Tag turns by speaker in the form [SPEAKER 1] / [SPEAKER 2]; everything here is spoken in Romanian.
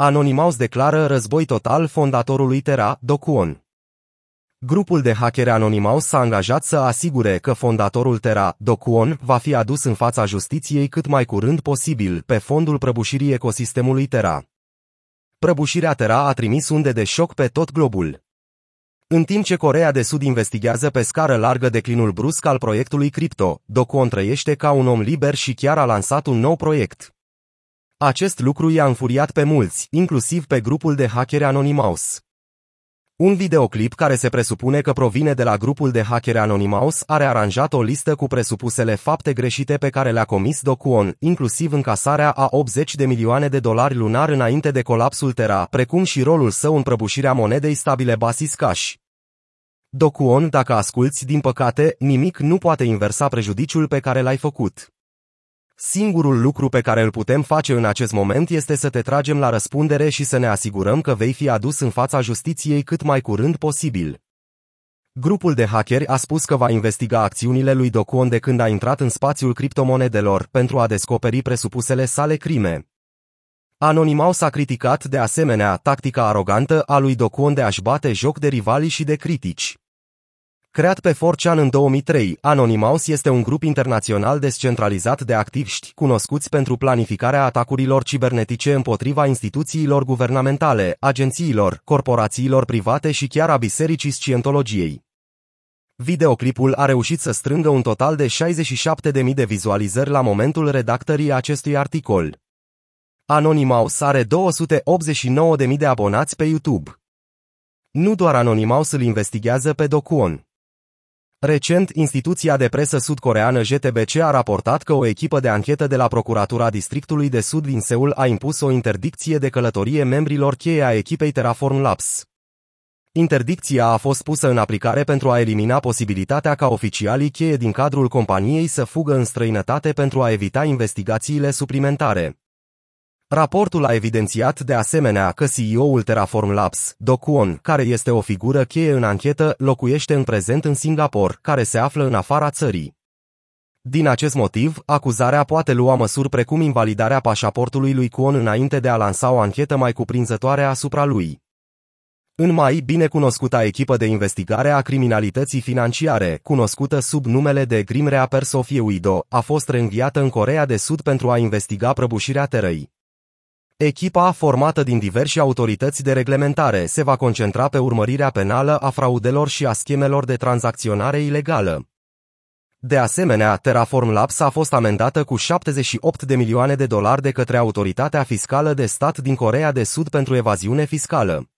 [SPEAKER 1] Anonymous declară război total fondatorului Terra, Dokwon. Grupul de hackeri Anonymous s-a angajat să asigure că fondatorul Terra, Dokwon, va fi adus în fața justiției cât mai curând posibil pe fondul prăbușirii ecosistemului Terra. Prăbușirea Terra a trimis unde de șoc pe tot globul. În timp ce Corea de Sud investigează pe scară largă declinul brusc al proiectului cripto, Dokwon trăiește ca un om liber și chiar a lansat un nou proiect. Acest lucru i-a înfuriat pe mulți, inclusiv pe grupul de hackeri Anonymous. Un videoclip care se presupune că provine de la grupul de hackeri Anonymous are aranjat o listă cu presupusele fapte greșite pe care le-a comis Dokwon, inclusiv încasarea a 80 de milioane de dolari lunar înainte de colapsul Terra, precum și rolul său în prăbușirea monedei stabile Basis Cash. Dokwon, dacă asculți, din păcate, nimic nu poate inversa prejudiciul pe care l-ai făcut. Singurul lucru pe care îl putem face în acest moment este să te tragem la răspundere și să ne asigurăm că vei fi adus în fața justiției cât mai curând posibil. Grupul de hackeri a spus că va investiga acțiunile lui Dokwon de când a intrat în spațiul criptomonedelor pentru a descoperi presupusele sale crime. Anonymous a criticat de asemenea tactica arogantă a lui Dokwon de a-și bate joc de rivali și de critici. Creat pe 4chan în 2003, Anonymous este un grup internațional descentralizat de activiști cunoscuți pentru planificarea atacurilor cibernetice împotriva instituțiilor guvernamentale, agențiilor, corporațiilor private și chiar a bisericii scientologiei. Videoclipul a reușit să strângă un total de 67.000 de vizualizări la momentul redactării acestui articol. Anonymous are 289.000 de abonați pe YouTube. Nu doar Anonymous îl investigează pe Dokwon. Recent, instituția de presă sud-coreană JTBC a raportat că o echipă de anchetă de la Procuratura Districtului de Sud din Seul a impus o interdicție de călătorie membrilor cheie a echipei Terraform Labs. Interdicția a fost pusă în aplicare pentru a elimina posibilitatea ca oficialii cheie din cadrul companiei să fugă în străinătate pentru a evita investigațiile suplimentare. Raportul a evidențiat de asemenea că CEO-ul Terraform Labs, Do Kwon, care este o figură cheie în anchetă, locuiește în prezent în Singapore, care se află în afara țării. Din acest motiv, acuzarea poate lua măsuri precum invalidarea pașaportului lui Kwon înainte de a lansa o anchetă mai cuprinzătoare asupra lui. În mai, binecunoscuta echipă de investigare a criminalității financiare, cunoscută sub numele de Grimrea Persofie a fost reînviată în Corea de Sud pentru a investiga prăbușirea terăi. Echipa, formată din diversi autorități de reglementare, se va concentra pe urmărirea penală a fraudelor și a schemelor de tranzacționare ilegală. De asemenea, Terraform Labs a fost amendată cu 78 de milioane de dolari de către autoritatea fiscală de stat din Corea de Sud pentru evaziune fiscală.